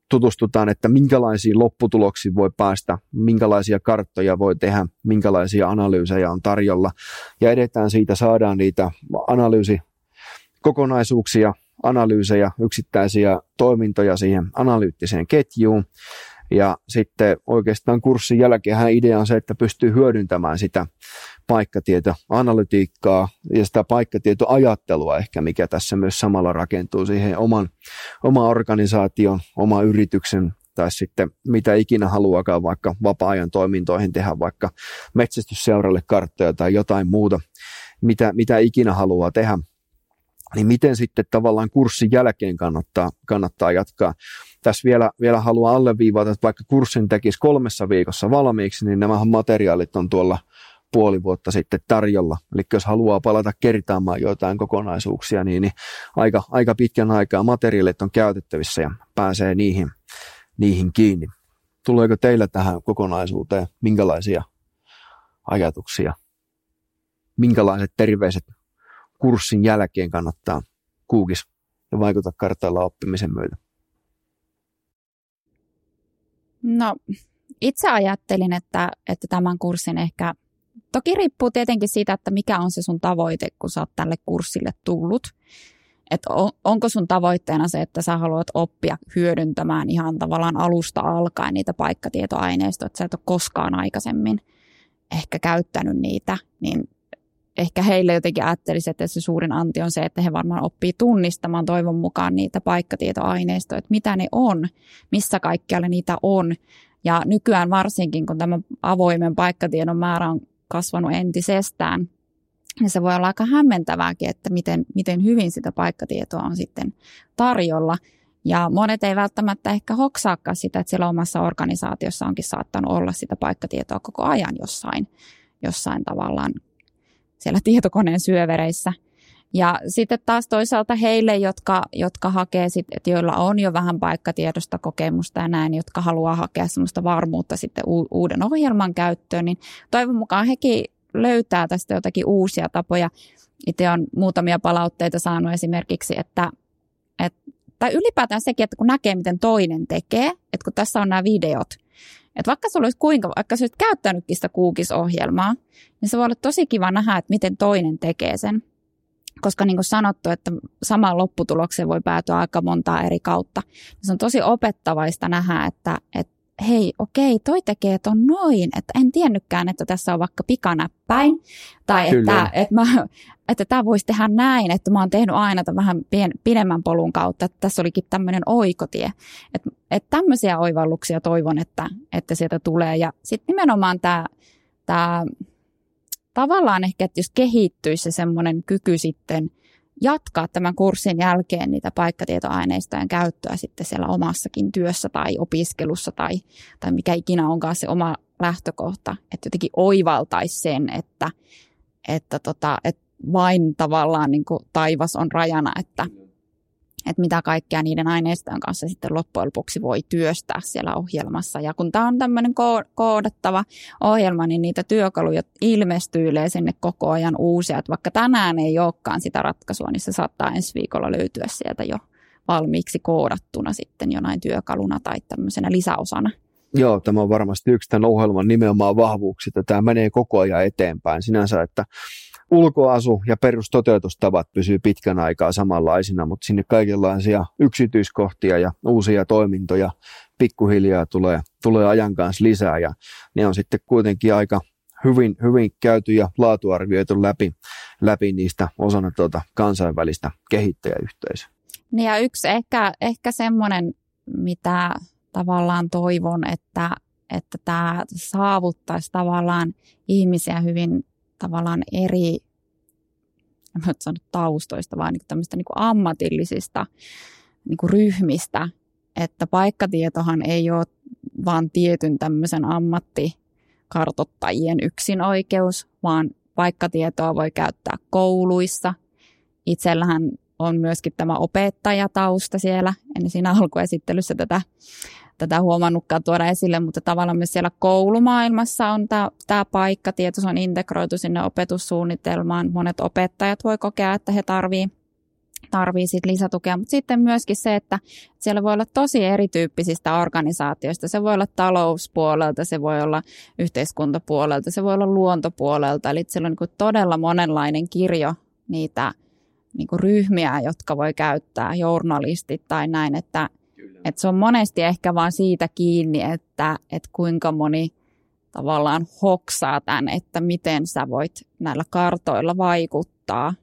tutustutaan, että minkälaisiin lopputuloksiin voi päästä, minkälaisia karttoja voi tehdä, minkälaisia analyysejä on tarjolla. Ja edetään siitä, saadaan niitä analyysi kokonaisuuksia, analyysejä, yksittäisiä toimintoja siihen analyyttiseen ketjuun. Ja sitten oikeastaan kurssin jälkeen idea on se, että pystyy hyödyntämään sitä paikkatietoanalytiikkaa ja sitä paikkatietoajattelua ehkä, mikä tässä myös samalla rakentuu siihen oman, oma organisaation, oma yrityksen tai sitten mitä ikinä haluakaan vaikka vapaa-ajan toimintoihin tehdä, vaikka metsästysseuralle karttoja tai jotain muuta, mitä, mitä ikinä haluaa tehdä, niin miten sitten tavallaan kurssin jälkeen kannattaa, kannattaa jatkaa. Tässä vielä, vielä haluan alleviivata, että vaikka kurssin tekisi kolmessa viikossa valmiiksi, niin nämä materiaalit on tuolla puoli vuotta sitten tarjolla. Eli jos haluaa palata kertaamaan joitain kokonaisuuksia, niin, niin aika, aika pitkän aikaa materiaalit on käytettävissä ja pääsee niihin, niihin kiinni. Tuleeko teillä tähän kokonaisuuteen minkälaisia ajatuksia? Minkälaiset terveiset kurssin jälkeen kannattaa kuukis ja vaikuta kartalla oppimisen myötä? No, itse ajattelin, että, että tämän kurssin ehkä Toki riippuu tietenkin siitä, että mikä on se sun tavoite, kun sä oot tälle kurssille tullut. Että on, onko sun tavoitteena se, että sä haluat oppia hyödyntämään ihan tavallaan alusta alkaen niitä paikkatietoaineistoja, että sä et ole koskaan aikaisemmin ehkä käyttänyt niitä, niin ehkä heille jotenkin ajattelisi, että se suurin anti on se, että he varmaan oppii tunnistamaan toivon mukaan niitä paikkatietoaineistoja, että mitä ne on, missä kaikkialla niitä on. Ja nykyään varsinkin, kun tämä avoimen paikkatiedon määrä on kasvanut entisestään. Ja se voi olla aika hämmentävääkin, että miten, miten hyvin sitä paikkatietoa on sitten tarjolla. Ja monet ei välttämättä ehkä hoksaakaan sitä, että siellä omassa organisaatiossa onkin saattanut olla sitä paikkatietoa koko ajan jossain, jossain tavallaan siellä tietokoneen syövereissä. Ja sitten taas toisaalta heille, jotka, jotka hakee sit, että joilla on jo vähän paikkatiedosta kokemusta ja näin, jotka haluaa hakea sellaista varmuutta sitten uuden ohjelman käyttöön, niin toivon mukaan hekin löytää tästä jotakin uusia tapoja. Itse on muutamia palautteita saanut esimerkiksi, että, että tai ylipäätään sekin, että kun näkee, miten toinen tekee, että kun tässä on nämä videot, että vaikka se olisi kuinka, vaikka sä olisit käyttänytkin sitä kuukisohjelmaa, niin se voi olla tosi kiva nähdä, että miten toinen tekee sen koska niin kuin sanottu, että samaan lopputulokseen voi päätyä aika montaa eri kautta. Se on tosi opettavaista nähdä, että, että hei, okei, toi tekee ton noin, että en tiennytkään, että tässä on vaikka pikanäppäin, tai että, että, mä, että tämä voisi tehdä näin, että mä oon tehnyt aina tämän vähän pien, pidemmän polun kautta, että tässä olikin tämmöinen oikotie. Että, että tämmöisiä oivalluksia toivon, että, että sieltä tulee. Ja sitten nimenomaan tämä, tämä tavallaan ehkä, että jos kehittyisi se semmoinen kyky sitten jatkaa tämän kurssin jälkeen niitä paikkatietoaineistojen käyttöä sitten siellä omassakin työssä tai opiskelussa tai, tai mikä ikinä onkaan se oma lähtökohta, että jotenkin oivaltaisi sen, että, että, tota, että vain tavallaan niin kuin taivas on rajana, että, että mitä kaikkea niiden aineistojen kanssa sitten loppujen lopuksi voi työstää siellä ohjelmassa. Ja kun tämä on tämmöinen koodattava ohjelma, niin niitä työkaluja ilmestyy sinne koko ajan uusia. Että vaikka tänään ei olekaan sitä ratkaisua, niin se saattaa ensi viikolla löytyä sieltä jo valmiiksi koodattuna sitten jonain työkaluna tai tämmöisenä lisäosana. Joo, tämä on varmasti yksi tämän ohjelman nimenomaan vahvuuksi, että tämä menee koko ajan eteenpäin sinänsä, että ulkoasu ja perustoteutustavat pysyy pitkän aikaa samanlaisina, mutta sinne kaikenlaisia yksityiskohtia ja uusia toimintoja pikkuhiljaa tulee, tulee ajan kanssa lisää ja ne on sitten kuitenkin aika hyvin, hyvin käyty ja laatuarvioitu läpi, läpi niistä osana tuota kansainvälistä kehittäjäyhteisöä. Niin ja yksi ehkä, ehkä semmoinen mitä tavallaan toivon, että, että tämä saavuttaisi tavallaan ihmisiä hyvin tavallaan eri, en mä taustoista, vaan niin tämmöistä niin ammatillisista niin ryhmistä, että paikkatietohan ei ole vaan tietyn tämmöisen ammattikartottajien yksin oikeus, vaan paikkatietoa voi käyttää kouluissa. Itsellähän on myöskin tämä opettajatausta siellä. En siinä alkuesittelyssä tätä, tätä huomannutkaan tuoda esille, mutta tavallaan myös siellä koulumaailmassa on tämä, paikkatieto, se on integroitu sinne opetussuunnitelmaan. Monet opettajat voi kokea, että he tarvitsevat tarvii sit lisätukea, mutta sitten myöskin se, että siellä voi olla tosi erityyppisistä organisaatioista. Se voi olla talouspuolelta, se voi olla yhteiskuntapuolelta, se voi olla luontopuolelta. Eli siellä on niin todella monenlainen kirjo niitä niin ryhmiä, jotka voi käyttää, journalistit tai näin, että, että se on monesti ehkä vaan siitä kiinni, että, että kuinka moni tavallaan hoksaa tämän, että miten sä voit näillä kartoilla vaikuttaa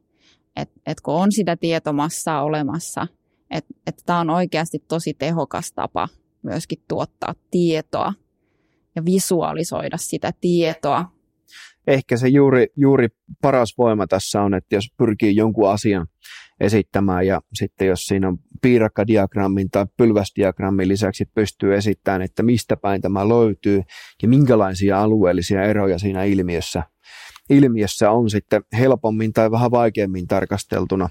että et kun on sitä tietomassaa olemassa, että et tämä on oikeasti tosi tehokas tapa myöskin tuottaa tietoa ja visualisoida sitä tietoa. Ehkä se juuri, juuri paras voima tässä on, että jos pyrkii jonkun asian esittämään ja sitten jos siinä on piirakkadiagrammin tai pylväsdiagrammin lisäksi pystyy esittämään, että mistä päin tämä löytyy ja minkälaisia alueellisia eroja siinä ilmiössä ilmiössä on sitten helpommin tai vähän vaikeammin tarkasteltuna,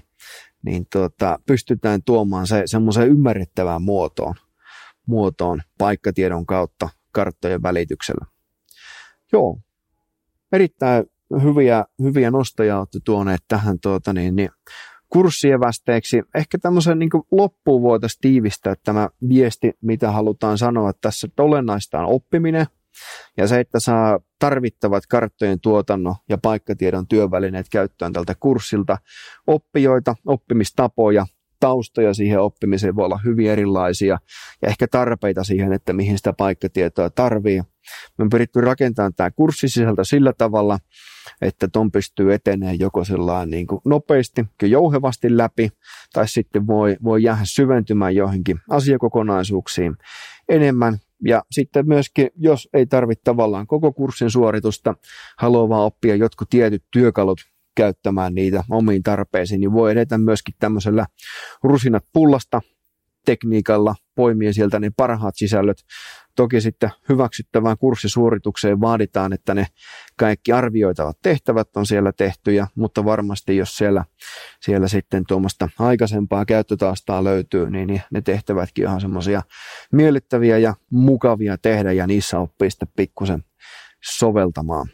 niin tuota, pystytään tuomaan se semmoiseen ymmärrettävään muotoon, muotoon paikkatiedon kautta karttojen välityksellä. Joo, erittäin hyviä, hyviä nostoja olette tuoneet tähän tuota, niin, niin, kurssievästeeksi. Ehkä tämmöisen niin loppuun voitaisiin tiivistää tämä viesti, mitä halutaan sanoa tässä, että olennaista on oppiminen – ja se, että saa tarvittavat karttojen tuotannon ja paikkatiedon työvälineet käyttöön tältä kurssilta, oppijoita, oppimistapoja, taustoja siihen oppimiseen voi olla hyvin erilaisia ja ehkä tarpeita siihen, että mihin sitä paikkatietoa tarvii. Me on pyritty rakentamaan tämä kurssisisältö sillä tavalla, että ton pystyy etenemään joko niin kuin nopeasti ja jouhevasti läpi, tai sitten voi, voi jäädä syventymään joihinkin asiakokonaisuuksiin enemmän. Ja sitten myöskin, jos ei tarvitse tavallaan koko kurssin suoritusta, haluaa vaan oppia jotkut tietyt työkalut käyttämään niitä omiin tarpeisiin, niin voi edetä myöskin tämmöisellä rusinat pullasta tekniikalla poimien sieltä ne parhaat sisällöt. Toki sitten hyväksyttävään kurssisuoritukseen vaaditaan, että ne kaikki arvioitavat tehtävät on siellä tehtyjä, mutta varmasti jos siellä, siellä sitten tuommoista aikaisempaa käyttötaastaa löytyy, niin ne tehtävätkin on semmoisia miellyttäviä ja mukavia tehdä ja niissä oppii sitten pikkusen soveltamaan.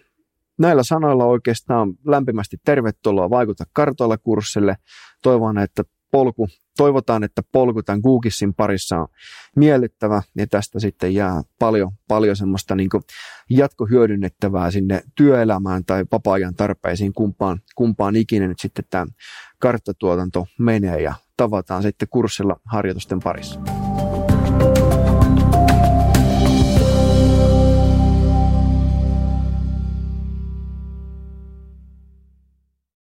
Näillä sanoilla oikeastaan lämpimästi tervetuloa Vaikuta kartoilla kurssille. Toivon, että polku, toivotaan, että polku tämän Googlesin parissa on miellyttävä ja tästä sitten jää paljon, paljon semmoista niin jatkohyödynnettävää sinne työelämään tai vapaa-ajan tarpeisiin, kumpaan, kumpaan ikinä nyt sitten tämä karttatuotanto menee ja tavataan sitten kurssilla harjoitusten parissa.